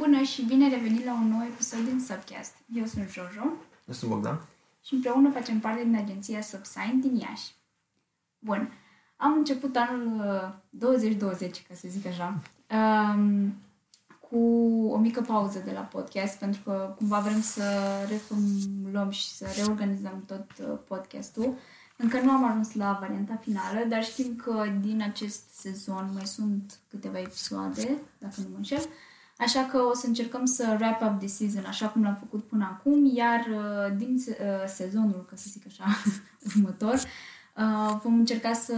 Bună și bine revenit la un nou episod din Subcast. Eu sunt Jojo Eu sunt Bogdan. și împreună facem parte din agenția Subsign din Iași. Bun, am început anul uh, 2020, ca să zic așa, um, cu o mică pauză de la podcast, pentru că cumva vrem să reformulăm și să reorganizăm tot uh, podcastul. Încă nu am ajuns la varianta finală, dar știm că din acest sezon mai sunt câteva episoade, dacă nu mă înșel. Așa că o să încercăm să wrap up the season așa cum l-am făcut până acum, iar uh, din se- uh, sezonul, ca să zic așa, următor, uh, vom încerca să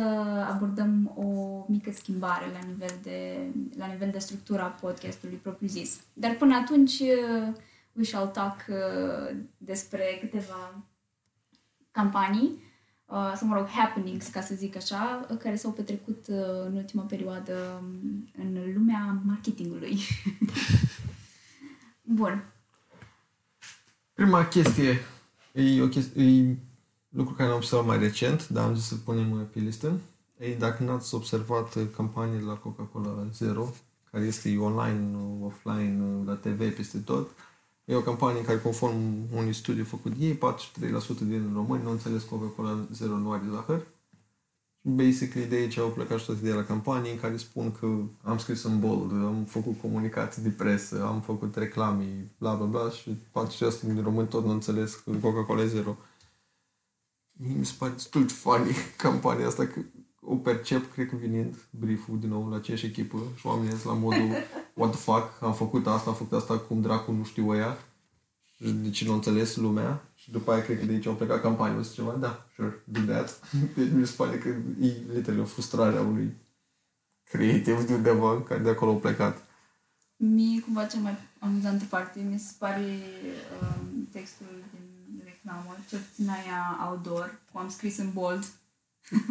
abordăm o mică schimbare la nivel de, la nivel de structura podcastului propriu-zis. Dar până atunci uh, we shall talk uh, despre câteva campanii uh, sau, mă rog, happenings, ca să zic așa, uh, care s-au petrecut uh, în ultima perioadă um, în lumea marketingului. Bun. Prima chestie e, o chestie, e lucru care l-am observat mai recent, dar am zis să punem pe listă. Ei, dacă n-ați observat uh, campania de la Coca-Cola Zero, care este online, uh, offline, uh, la TV, peste tot, e o campanie în care, conform unui studiu făcut ei, 43% din români nu înțeles Coca-Cola Zero nu are zahăr. Basically, de aici au plecat și toate de la campanii în care spun că am scris în bold, am făcut comunicații de presă, am făcut reclame, bla bla bla și 40% din români tot nu înțeles că Coca-Cola e zero. Mie mi se pare destul de funny campania asta, că o percep, cred că venind brieful din nou la aceeași echipă și oamenii sunt la modul what the fuck, am făcut asta, am făcut asta, cum dracu nu știu ăia. De ce nu înțeles lumea? Și după aia cred că de aici au plecat campanii, o să ceva, da, sure, do that. Deci mi se pare că e literally o frustrare a unui creativ de undeva care de acolo au plecat. Mie, cumva, cea mai amuzantă parte mi se pare um, textul din reclamă, cel puțin aia outdoor, cu am scris în bold.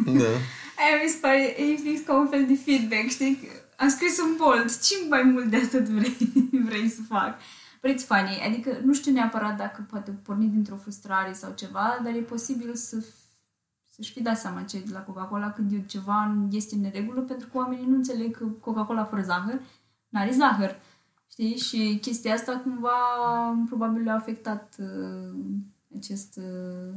Da. Aia mi se pare, e fix ca un fel de feedback, știi? Am scris în bold, ce mai mult de atât vrei, vrei să fac? But it's funny, adică nu știu neapărat dacă poate porni dintr-o frustrare sau ceva, dar e posibil să să-și fi dat seama cei de la Coca-Cola când e ceva este în neregulă, pentru că oamenii nu înțeleg că Coca-Cola fără zahăr n-are zahăr. Știi? Și chestia asta cumva probabil a afectat uh, acest, uh,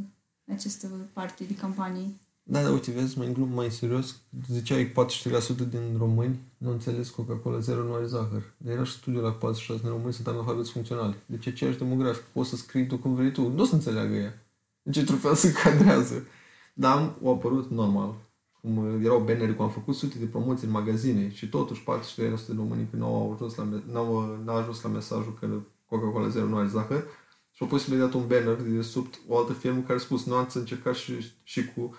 această parte de campanii. Da, da, uite, vezi, mai în glumă, mai serios, ziceai că 43% din români nu înțeles Coca-Cola Zero nu are zahăr. Dar era și studiul la 46 din români sunt analfabeți funcționali. Deci aceeași demografic. Poți să scrii tu cum vrei tu. Nu o să înțeleagă ea. Deci într-un fel se cadrează. Dar am, au apărut normal. Cum uh, erau bannere cum am făcut sute de promoții în magazine și totuși 43% din români că nu au ajuns la, me- n-au, n-au ajuns la mesajul că Coca-Cola Zero nu are zahăr și au pus imediat un banner de sub o altă firmă care a spus nu ați încercat și, și cu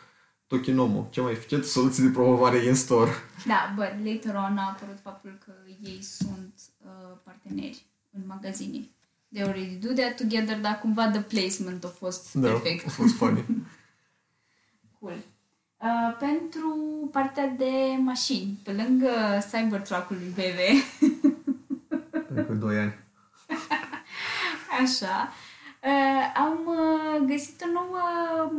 Tokinomo, cea mai eficientă soluție de promovare in store. Da, but later on a apărut faptul că ei sunt uh, parteneri în magazine. They already do that together, dar cumva the placement a fost Da, perfect. a fost funny. Cool. Uh, pentru partea de mașini, pe lângă Cybertruck-ul lui BV, Cred că 2 ani. Așa. Uh, am uh, găsit o nouă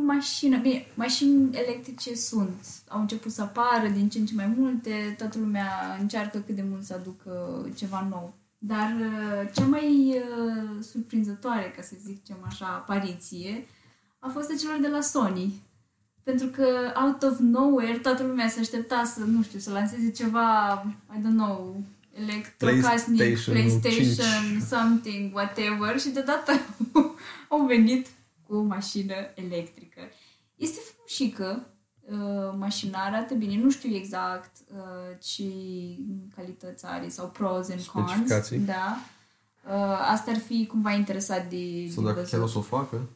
mașină. Bine, mașini electrice sunt. Au început să apară din ce în ce mai multe. Toată lumea încearcă cât de mult să aducă ceva nou. Dar uh, cea mai uh, surprinzătoare, ca să zicem așa, apariție a fost a celor de la Sony. Pentru că out of nowhere toată lumea se aștepta să, nu știu, să lanseze ceva, I don't know, electrocasnic, PlayStation PlayStation, 5. something, whatever și deodată au venit cu o mașină electrică. Este frumușică, uh, mașina arată bine, nu știu exact uh, ce calități are sau pros and cons. Specificații. Da. Uh, asta ar fi cumva interesat de, Sau de dacă văzut. chiar o să o facă.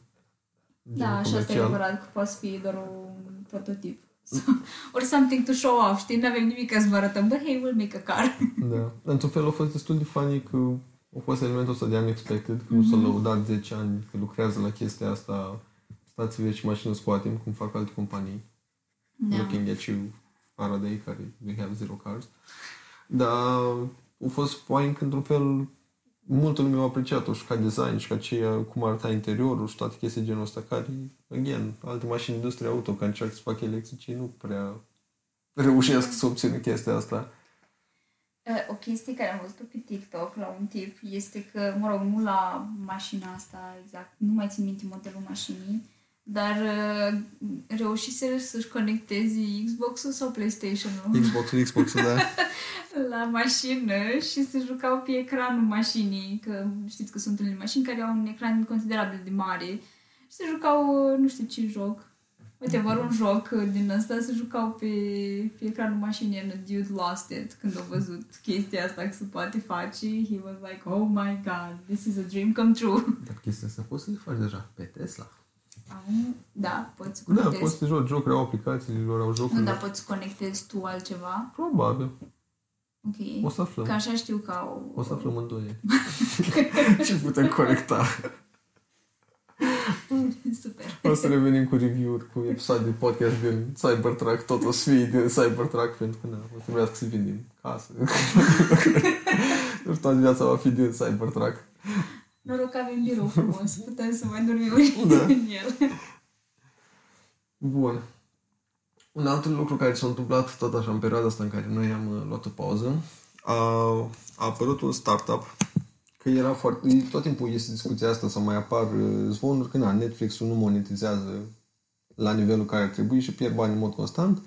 Da, gen și asta e comercial. adevărat că poate să fie doar un prototip. Or something to show off, știi? Nu avem nimic ca să vă arătăm, but hey, we'll make a car. Da. Într-un fel a fost destul de funny că a fost elementul ăsta de unexpected, că nu s-a Mhm. lăudat 10 ani că lucrează la chestia asta, stați vezi ce mașină scoatem, cum fac alte companii. Da. Looking at you, Faraday, care we have zero cars. Dar a fost fain că într-un fel multă lume a apreciat-o și ca design și ca ce, cum arăta interiorul și toate chestii genul ăsta care, again, alte mașini industrie auto care încearcă să facă electrice nu prea reușesc să obțină chestia asta. Uh, O chestie care am văzut pe TikTok la un tip este că, mă rog, nu la mașina asta exact, nu mai țin minte modelul mașinii, dar uh, reușiseră să-și conecteze Xbox-ul sau PlayStation-ul Xbox-ul, Xbox-ul, da. la mașină și se jucau pe ecranul mașinii, că știți că sunt unele mașini care au un ecran considerabil de mare și se jucau, uh, nu știu ce joc, uite, vor un joc uh, din ăsta, se jucau pe, pe ecranul mașinii and a dude lost it când a văzut chestia asta că se poate face. He was like, oh my god, this is a dream come true. Dar chestia asta poți să le faci deja pe Tesla. Am, da, poți Da, conectezi. poți să joci jocuri, au aplicațiile lor, au nu, jocuri. dar poți conectezi tu altceva. Probabil. Ok. O să aflăm. Că așa știu că au... O să aflăm în doi ani. Ce putem conecta? Super. O să revenim cu review-uri, cu episoade de podcast din Cybertruck, tot o să fie din Cybertruck, pentru că na, o să trebuiască să vindim casă. Deci toată viața va fi din Cybertruck. Noroc că avem birou frumos, putem să mai dormim Da. în el. Bun. Un alt lucru care s-a întâmplat tot așa în perioada asta în care noi am uh, luat o pauză, a, a apărut un startup că era foarte... Tot timpul este discuția asta să mai apar uh, zvonuri că na, Netflix-ul nu monetizează la nivelul care ar trebui și pierd bani în mod constant.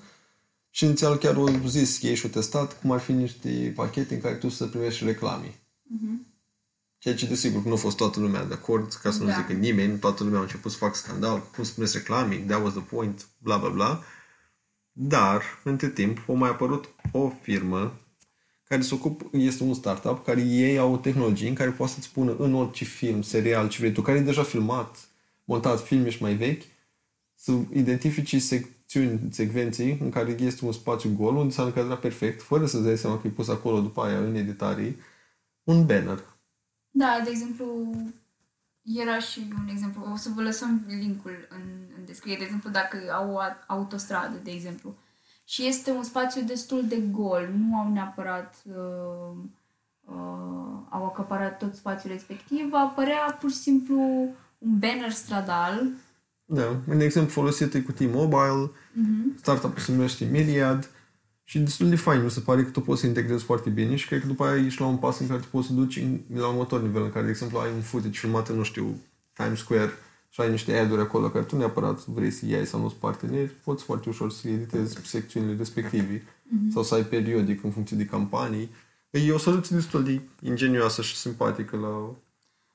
Și inițial chiar au zis ei și au testat cum ar fi niște pachete în care tu să primești reclame. Mhm. Ceea ce, desigur, nu a fost toată lumea de acord, ca să nu Da. zică nimeni, toată lumea a început să facă scandal, cum să puneți reclame, that was the point, bla bla bla. Dar, între timp, a mai apărut o firmă care se ocupă, este un startup, care ei au o tehnologie în care poate să-ți spună în orice film, serial, ce vrei tu, care e deja filmat, montat filme și mai vechi, să identifici secțiuni, secvenții în care este un spațiu gol unde s-a încadrat perfect, fără să-ți dai seama că e pus acolo după aia în editare, un banner. Da, de exemplu, era și un exemplu, o să vă lăsăm linkul în, în descriere, de exemplu, dacă au o a- autostradă, de exemplu, și este un spațiu destul de gol, nu au neapărat uh, uh, au acaparat tot spațiul respectiv, va apărea pur și simplu un banner stradal. Da, un exemplu folosit e cu T-Mobile, Mhm. startup-ul se numește Myriad. Și destul de fain, mi se pare că tu poți să integrezi foarte bine și cred că după aia ești la un pas în care tu poți să duci în, la următor nivel, în care, de exemplu, ai un footage filmat în, nu știu, Times Square și ai niște ad-uri acolo care tu neapărat vrei să iei sau nu sunt parteneri, poți foarte ușor să editezi secțiunile respective Mhm. sau să ai periodic în funcție de campanii. E o soluție destul de ingenioasă și simpatică la...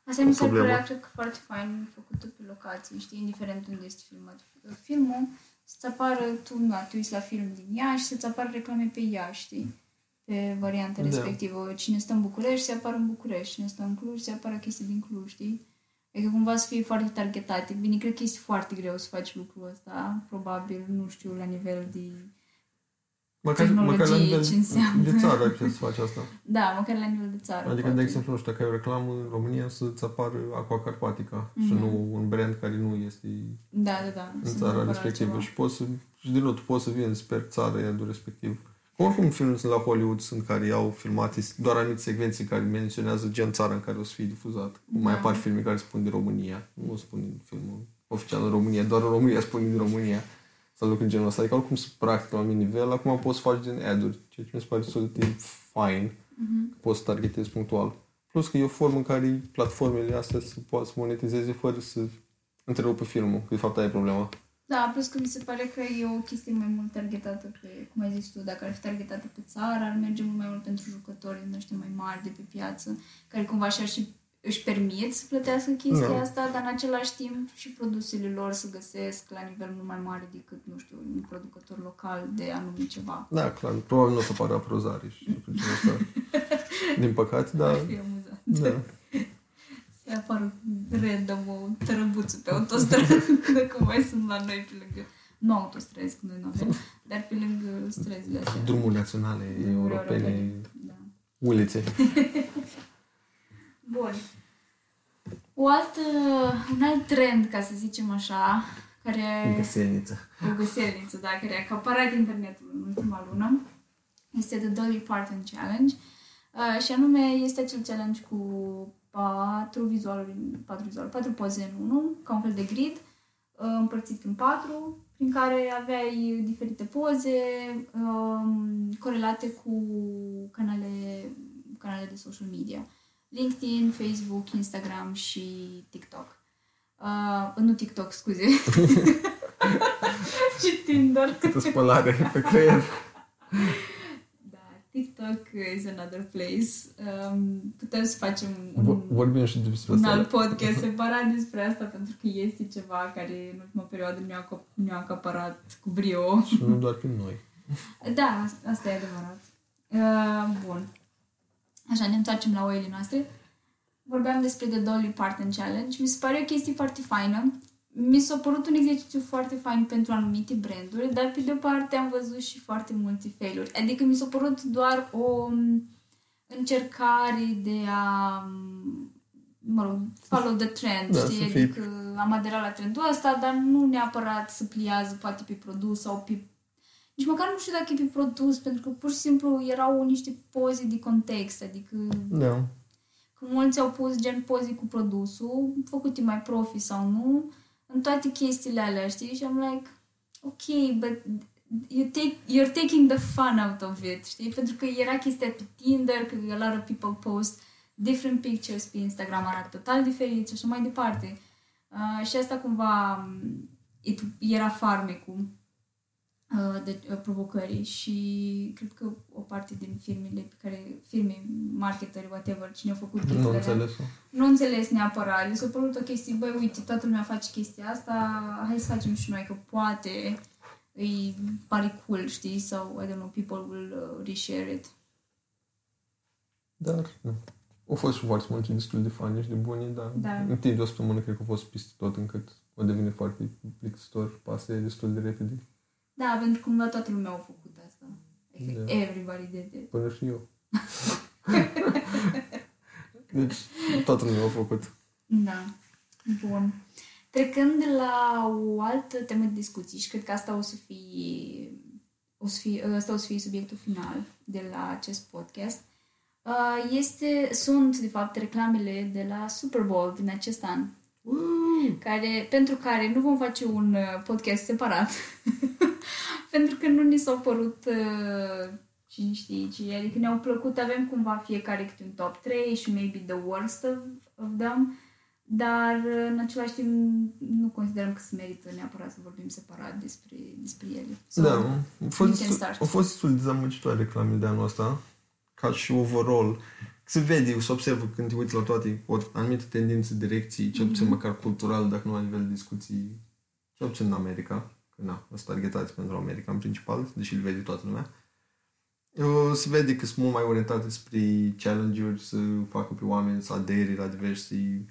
Asta mi se problemă. părea, cred că, foarte fain făcută pe locație, știi, indiferent unde este filmat filmul, să-ți apară, tu, na, te uiți la film din Iași, să-ți apară reclame pe Iași, știi, pe varianta Da. respectivă. Cine stă în București, se apară în București, cine stă în Cluj, se apară chestii din Cluj, știi? Adică cumva să fie foarte targetate. Bine, cred că este foarte greu să faci lucrul ăsta, probabil, nu știu, la nivel de... Măcar, Tehnologie, măcar la nivel ce înseamnă. de țară ai putea să faci asta. Da, măcar la nivel de țară. Adică, poate. de exemplu, nu știu, dacă ai o reclamă în România să-ți apară Aqua Carpatica și Mhm. nu un brand care nu este Da, da, da. în sunt țara neapărat respectivă. altceva. Și poți să, și din nou, tu poți să vinzi pe țară iadul respectiv. Oricum, filmele sunt la Hollywood, sunt care au filmate doar anumite secvenții care menționează gen țara în care o să fie difuzat. Da. Mai apar filme care spun din România. Nu spun filmul oficial în România, doar în România spun din România. Sau lucruri genul ăsta. Adică oricum sunt practic la un anumit nivel. Acum poți să faci din ad-uri, ceea ce mi se pare destul de fine. Mhm. Poți să targetezi punctual. Plus că e o formă în care platformele astea să poată să monetizeze fără să întrerupă filmul. Că de fapt aia e problema. Da, plus că mi se pare că e o chestie mai mult targetată pe, cum ai zis tu, dacă ar fi targetată pe țară, ar merge mult mai mult pentru jucători din ăștia mai mari de pe piață, care cumva și și își permit să plătească chestia Da. asta, dar în același timp și produsele lor să găsesc la nivel mult mai mare decât, nu știu, un producător local de anumit ceva. Da, clar. Probabil nu o să apară aprozare și lucruri genul ăsta. Din păcate, Ar dar... fi amuzant. Da. Să apară random o tărăbuță pe autostradă, cum mai sunt la noi pe lângă... Nu autostrăzi, că noi nu avem, dar pe lângă străzile astea. Drumuri naționale Drumuri europene, Da. ulițe. Bun. O altă, un alt trend, ca să zicem așa, care... Găselniță. o găselniță, da, care a acaparat internetul în ultima lună, este The Dolly Parton Challenge. Uh, și anume este acel challenge cu patru vizualuri, patru vizualuri, patru poze în unul, ca un fel de grid, uh, împărțit în patru, prin care aveai diferite poze um, corelate cu canale, canale de social media. LinkedIn, Facebook, Instagram și TikTok. Uh, nu TikTok, scuze. și Tinder. Câtă spălare pe creier. Da, TikTok is another place. Um, putem să facem un, Vorbim și despre un asta. alt podcast separat despre asta, pentru că este ceva care în ultima perioadă ne-a, acop- ne-a acaparat cu brio. Și nu doar pe noi. Da, asta e adevărat. Uh, bun. Așa, ne întoarcem la oile noastre. Vorbeam despre The Dolly Parton Challenge. Mi se pare o chestie foarte faină. Mi s-a părut un exercițiu foarte fain pentru anumite branduri, dar pe de o parte am văzut și foarte multe failuri. Adică mi s-a părut doar o m, încercare de a m, mă rog, follow the trend, Da, știi? să fii- Adică am aderat la trendul ăsta, dar nu neapărat să pliază poate pe produs sau pe nici măcar nu știu dacă e pe produs, pentru că pur și simplu erau niște poze de context, adică Da. că mulți au pus gen poze cu produsul, făcute mai profi sau nu, în toate chestiile alea, știi? Și am like, ok, but you take, you're taking the fun out of it, știi? Pentru că era chestia pe Tinder, că a lot of people post different pictures pe Instagram, arată total diferit și așa mai departe. Uh, și asta cumva um, it, era farmecul uh, de uh, provocării și cred că o parte din firmele pe care, firme, marketeri, whatever, cine a făcut Nu chestiile alea, înțeles-o. nu înțeles neapărat. Le s-a părut o chestie, băi, uite, toată lumea face chestia asta, hai să facem și noi, că poate îi pare cool, știi? Sau, I don't know, people will uh, reshare it. Dar, nu. Au fost și foarte multe destul de fani și de bune, dar Da. în timp de o săptămână cred că au fost peste tot încât o devine foarte plictisitor și pasă destul de repede. Da, pentru că cumva toată lumea a făcut asta. Like, Da. everybody did it. Până și eu. deci, toată lumea a făcut. Da. Bun. Trecând la o altă temă de discuții și cred că asta o să fie, o să fie, asta o să fie subiectul final de la acest podcast, uh, este, sunt, de fapt, reclamele de la Super Bowl din acest an, care, pentru care nu vom face un uh, podcast separat, pentru că nu ni s-au părut uh, cine știe ce, adică ne-au plăcut, avem cumva fiecare câte un top 3 și maybe the worst of, of them, dar uh, în același timp nu considerăm că se merită neapărat să vorbim separat despre, despre ele. So, da, au fost, you can destul, start. au fost destul de dezamăgitoare reclamele de anul ăsta, ca și overall. Se vede, se observă când te uiți la toate, o anumită tendință, direcții, cel puțin Mhm. măcar cultural, dacă nu la nivel de discuții, cel puțin în America, că na, sunt targetați pentru America în principal, deși îl vede toată lumea. Uh, Se vede că sunt mult mai orientate spre challenge-uri, să facă pe oameni să adere la diverse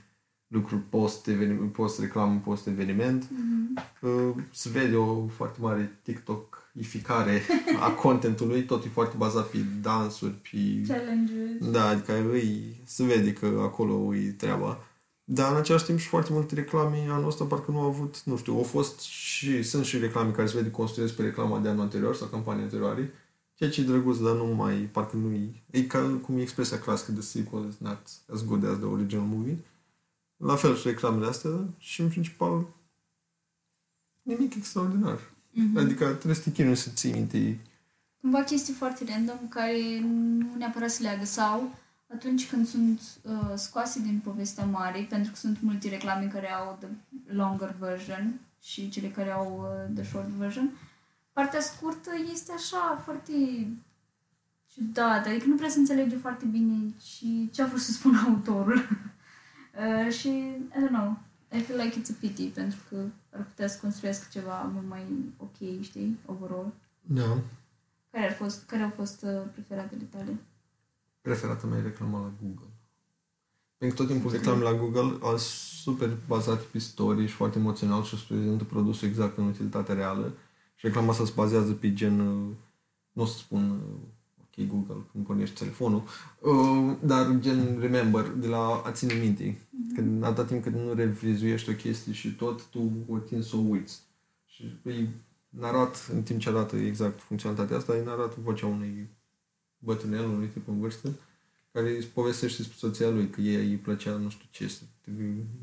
lucruri post-eveniment, post-reclamă, post-eveniment. Mhm. Uh, se vede o foarte mare TikTok-ificare a contentului, tot e foarte bazat pe dansuri, pe... Challenge-uri. Da, adică îi, se vede că acolo e treaba. Dar în același timp și foarte multe reclame anul ăsta parcă nu au avut, nu știu, au fost și, sunt și reclame care se vede construiesc pe reclama de anul anterior sau campanii anterioare, ceea ce e drăguț, dar nu mai, parcă nu e, e ca cum e expresia clasică de sequel is not as good as the original movie. La fel și reclamele astea și în principal nimic extraordinar. Mhm. Adică trebuie să te chinui să ții minte Cumva chestii foarte random care nu neapărat se leagă sau atunci când sunt uh, scoase din povestea mare, pentru că sunt multe reclame care au the longer version și cele care au uh, the short version, partea scurtă este așa foarte ciudată, adică nu prea se înțelege foarte bine și ce a vrut să spună autorul. uh, și, I don't know, I feel like it's a pity pentru că ar putea să construiască ceva mult mai ok, știi, overall. Da. Care, ar fost, care au fost uh, preferatele tale? Preferata mea e reclama la Google. Pentru că tot timpul reclame la Google au super bazate pe story și foarte emoțional și îți prezintă produsul exact în utilitatea reală. Și reclama asta se bazează pe gen, uh, nu o să spun uh, ok Google când pornești telefonul, uh, dar gen remember, de la a ține minte. Când atâta timp cât nu revizuiești o chestie și tot, tu o tin să o uiți. Și îi narat, în timp ce arată exact funcționalitatea asta, îi narată vocea unui bătrânel, unui tip în vârstă, care își povestește despre soția lui, că ei îi plăcea nu știu ce.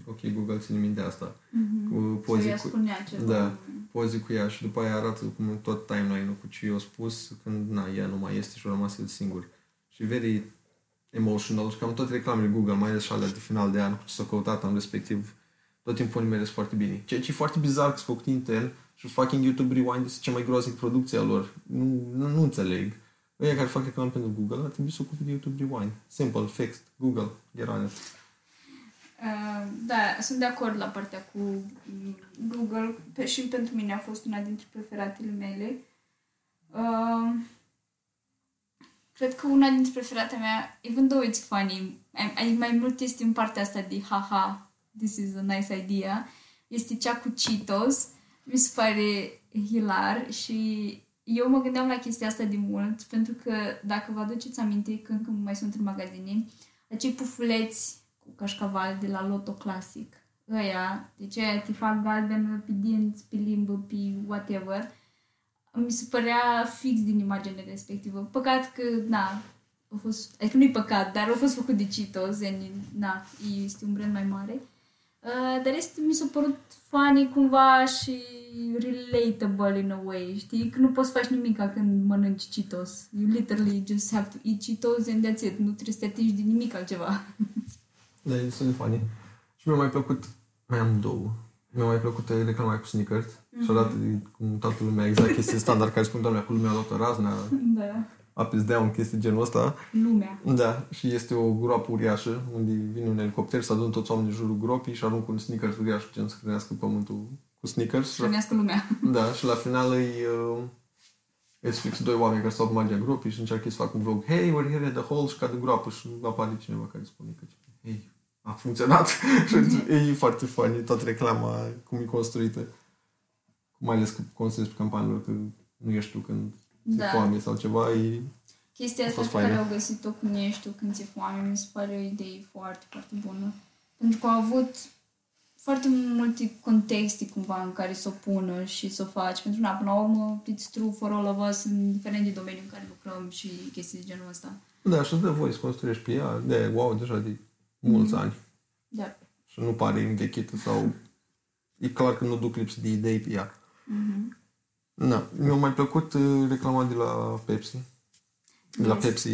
Ok, Google ține minte asta. Mhm. Cu Sau poze ea cu, spunea ceva. da. poze cu ea și după aia arată cum tot timeline-ul cu ce i-a spus când na, ea nu mai este și a rămas el singur. Și very emotional și cam toate reclamele Google, mai ales și alea de final de an cu ce s-au căutat am respectiv, tot timpul nimeresc foarte bine. Ceea ce e foarte bizar că s-a făcut Intel și fucking YouTube Rewind este cea mai groaznic producția lor. Nu, nu, nu înțeleg. Ăia care fac reclamă pentru Google ar trebui să ocupe de YouTube Rewind. Simple, fixed, Google, get on it. Uh, da, sunt de acord la partea cu mm, Google pe, și pentru mine a fost una dintre preferatele mele. Uh, cred că una dintre preferatele mea, even though it's funny, ai, ai mai mult este în partea asta de haha, this is a nice idea, este cea cu Cheetos. Mi se pare hilar și eu mă gândeam la chestia asta de mult, pentru că dacă vă aduceți aminte când, când mai sunt în magazine, acei pufuleți cu cașcaval de la Lotto Classic, ăia, deci aia te fac galben pe dinți, pe limbă, pe whatever, mi se părea fix din imaginea respectivă. Păcat că, na, a fost, adică nu-i păcat, dar a fost făcut de Cheetos, and, na, este un brand mai mare. Uh, dar este, mi s-a părut funny cumva și relatable in a way, știi? Că nu poți să faci nimic când mănânci Cheetos. You literally just have to eat Cheetos and that's it. Nu trebuie să te atingi de nimic altceva. Da, e destul de funny. Și mi-a mai plăcut, mai am două. Mi-a mai plăcut reclama cu Snickers mm-hmm. și arată de- cum toată lumea, exact chestii standard care spun, doamne, cu lumea a luat razna, da. Up is down, chestii genul ăsta. Lumea. Da, și este o groapă uriașă unde vine un elicopter, să adună toți oamenii în jurul gropii și aruncă un Snickers uriaș, gen să hrănească pământul cu Snickers. Și la, Hrănească lumea. da, și la final îi, uh, îți fix doi oameni care stau pe marginea gropii și încearcă să facă un vlog. Hey, we're here at the hole și cade în groapă și apare cineva care spune că hey, a funcționat. și e foarte funny toată reclama cum e construită. Mai ales că construiesc pe campaniilor că nu ești tu când ți-e Da. foame sau ceva, e Chestia A asta fost pe care faină. au găsit-o cu nu ești tu când ți-e foame, mi se pare o idee foarte, foarte bună. Pentru că au avut foarte multe contexte cumva în care să o pună și să o faci. Pentru că, na, până la urmă, it's true for all of us, indiferent de domeniul în care lucrăm și chestii de genul ăsta. Da, și îți dă voie să construiești pe ea. De, wow, deja de mulți Mhm. ani. Da. Și nu pare învechită sau... E clar că nu duc lipsă de idei pe ea. Mhm. Da. Mi-a mai plăcut uh, reclama de la Pepsi. De la Yes. Pepsi,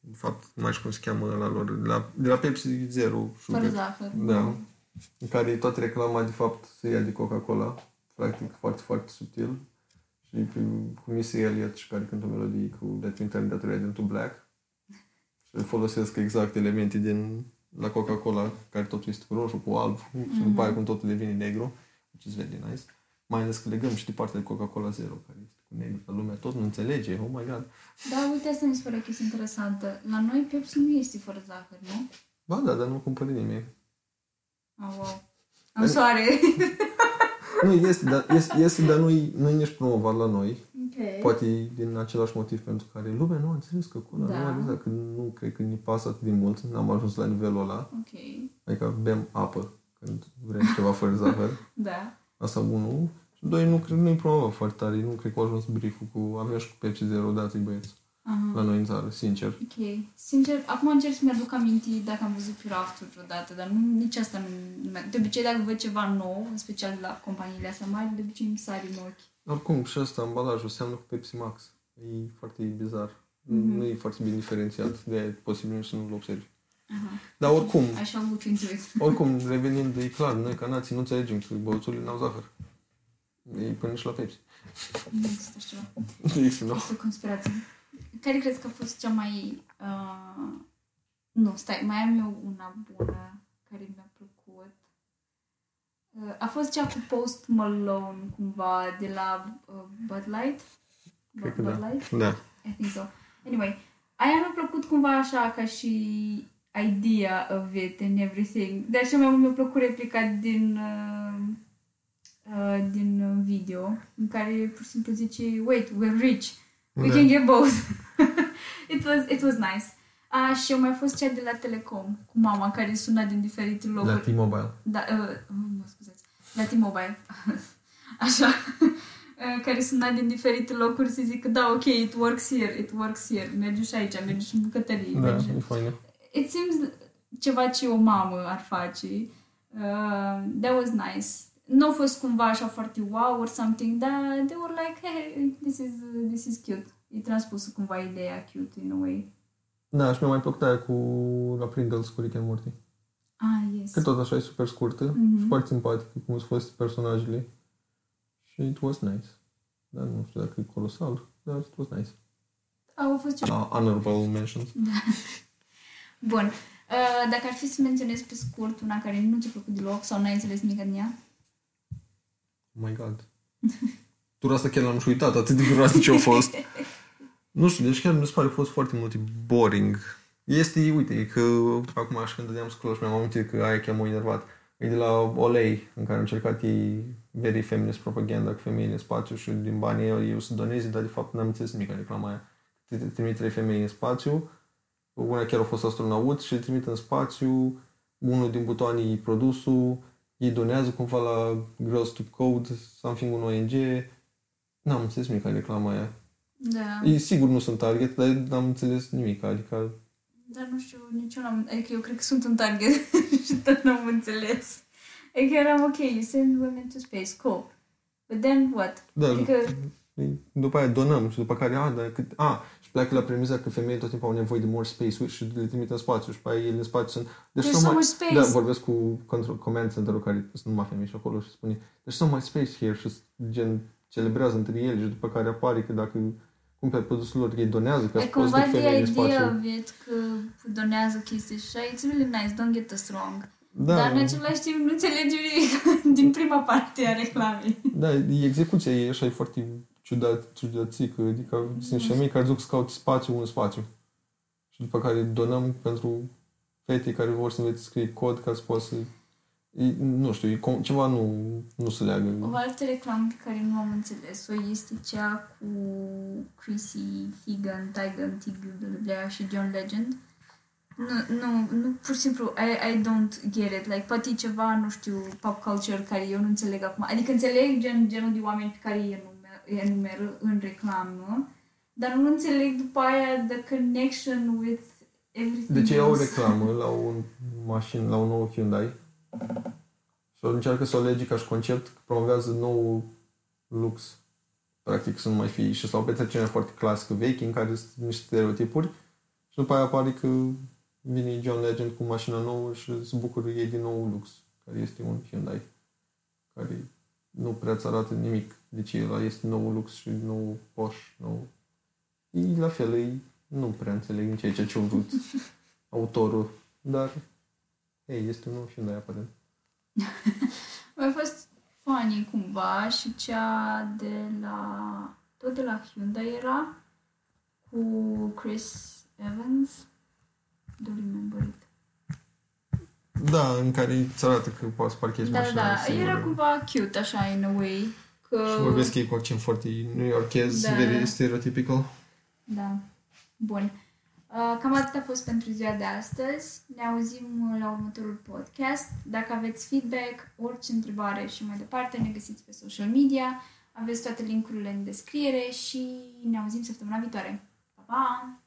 de fapt, nu mai știu cum se cheamă la lor. De la, de la Pepsi Zero Fără Sugar. zahăr. Da. În care toată reclama, de fapt, se ia de Coca-Cola. Practic, foarte, foarte subtil. Și pe, cu Missy Elliott și care cântă o melodie cu Let me turn that red into black. Și folosesc exact elemente din la Coca-Cola, care totul este cu roșu, cu alb, și după aia cum totul devine negru, which is very nice. Mai ales că legăm și de partea de Coca-Cola Zero, care este cu negru, la lumea tot nu înțelege, oh my god. Da, uite, asta mi se pare o chestie interesantă. La noi Pepsi nu este fără zahăr, nu? Ba da, dar nu cumpără nimeni. Ah, wow. Am soare. Nu, este, dar, este, este, dar nu-i, nu-i nici promovat la noi. ok. Poate e din același motiv pentru care lumea nu a înțeles că cola Da. nu are zahăr, că nu cred că ne pasă atât de mult, n-am ajuns la nivelul ăla. Ok. Adică bem apă când vrem ceva fără zahăr. Da. Asta unul. Și doi, nu cred, nu-i promovat foarte tare. Nu cred că a ajuns brieful cu avem și cu Pepsi Zero, dați băieți. Aha. La noi în țară, sincer. Ok. Sincer, acum încerc să mi-aduc aminte dacă am văzut pe rafturi vreodată, dar nu, nici asta nu... nu mi-a- De obicei, dacă văd ceva nou, în special de la companiile astea mari, de obicei îmi sari în ochi. Oricum, și asta, ambalajul seamănă cu Pepsi Max. E foarte bizar. Mhm. Nu e foarte bine diferențiat. De e posibil să nu-l observi. Aha. Dar oricum, Așa look into it. oricum, revenind, e clar, noi ca nații nu înțelegem că băuțurile n-au zahăr. E până și la Pepsi. Nu există așa ceva. Deci, nu. Este o conspirație. Care crezi că a fost cea mai... Uh... Nu, stai, mai am eu una bună care mi-a plăcut. Uh, a fost cea cu Post Malone, cumva, de la uh, Bud Light. Cred că Bud da. Light? Da. I think so. Anyway, aia mi-a plăcut cumva așa ca și idea of it and everything. De așa mi-a, mi-a plăcut replica din, uh, uh, din uh, video în care pur și simplu zice Wait, we're rich. We Da. can get both. it, was, it was nice. A, și eu mai fost cea de la Telecom cu mama care suna din diferite locuri. La T-Mobile. Da, uh, oh, mă scuzați. La T-Mobile. Așa. uh, care suna din diferite locuri să zică da, ok, it works here, it works here, mergi și aici, mergi și în bucătărie. Da, mergi. e faină. It seems ceva ce o mamă ar face. Uh, that was nice. Nu a fost cumva așa foarte wow or something, dar they were like, hey, this is, this is cute. E transpus cumva ideea cute in a way. Da, și mi-a mai plăcut aia cu la Pringles cu Rick and Morty. Ah, yes. Că tot așa e super scurtă Mhm. și foarte simpatic cum au fost personajele. Și it was nice. Dar nu știu dacă e colosal, dar it was nice. Au fost ceva. Uh, honorable mentions. Bun. Uh, dacă ar fi să menționez pe scurt una care nu ți-a plăcut deloc sau n-ai înțeles nimic din ea, Oh my god. Tura asta chiar l-am și uitat, atât de groasă ce a fost. nu știu, deci chiar mi se pare că a fost foarte mult boring. Este, uite, e că acum și când dădeam scroll și mi-am amintit că aia chiar m-a enervat. E de la Olei, în care au încercat ei very feminist propaganda cu femeile în spațiu și din banii ei ei o să doneze, dar de fapt n-am înțeles nimic în reclama aia. Te- te Trimit trei femei în spațiu, una chiar a fost astronaut și îl trimit în spațiu, unul din butoanii produsul, ei donează cumva la Girls to Code, something un ONG. N-am înțeles nimic în reclama aia. da. E sigur nu sunt target, dar n-am înțeles nimic. Adică, Dar nu știu, nici eu n-am... Adică eu cred că sunt un target și tot n-am înțeles. Adică eram ok, you send women to space, cool. But then what? da, Adică, după aia donăm și după care, a, dar cât, a, și pleacă la premiza că femeile tot timpul au nevoie de more space și le trimit în spațiu și pe aia ele în spațiu sunt... Deci there's nu so mai- much space. Da, vorbesc cu control, command center-ul care sunt numai femei și acolo și spune There's so much space here și gen celebrează între ele și după care apare că dacă cumperi produsul lor, ei donează ca e să poți cumva duc the femei în idea spațiu. of it că donează chestii și așa, it's really nice, don't get us wrong. Da, Dar în același timp nu înțelegi nimic din prima parte a reclamei. da, e execuția e așa, e foarte ciudat, ciudățică, adică sunt niște femei care duc să caut spațiu în spațiu. Și după care donăm pentru fete care vor să învețe să scrie cod ca să poată să... E, nu știu, e, com- ceva nu, nu se leagă. O altă reclamă pe care nu am înțeles-o este cea cu Chrissy Teigen, Teigen, Teigen și John Legend. Nu, nu, nu, pur și simplu, I, I don't get it. Like, poate e ceva, nu știu, pop culture care eu nu înțeleg acum. Adică înțeleg gen, genul de oameni pe care îi enumer, enumeră în reclamă, dar nu înțeleg după aia the connection with everything Deci ei au o else. reclamă la un mașină, la un nou Hyundai și încearcă să o lege ca și concept că promovează nou lux. Practic să nu mai fie și sau o petrecere foarte clasică veche în care sunt niște stereotipuri și după aia apare că vine John Legend cu mașina nouă și se bucură ei din nou lux, care este un Hyundai care nu prea îți arată nimic. Deci ăla este nou lux și nou Porsche, nou... E la fel, e, nu prea înțeleg nici aici ce-a vrut autorul, dar ei, este un nou Hyundai aparent. A fost funny cumva și cea de la... Tot de la Hyundai era cu Chris Evans. Don't remember it. Da, în care îți arată că poți să parchezi Da, da, mașina da. singură. Era cumva cute așa, in a way. Că... Și vorbesc ei cu accent foarte new-yorkez, Da. very stereotypical. Da. Bun. Uh, Cam atât a fost pentru ziua de astăzi. Ne auzim la următorul podcast. Dacă aveți feedback, orice întrebare și mai departe, ne găsiți pe social media. Aveți toate linkurile în descriere și ne auzim săptămâna viitoare. Pa, pa!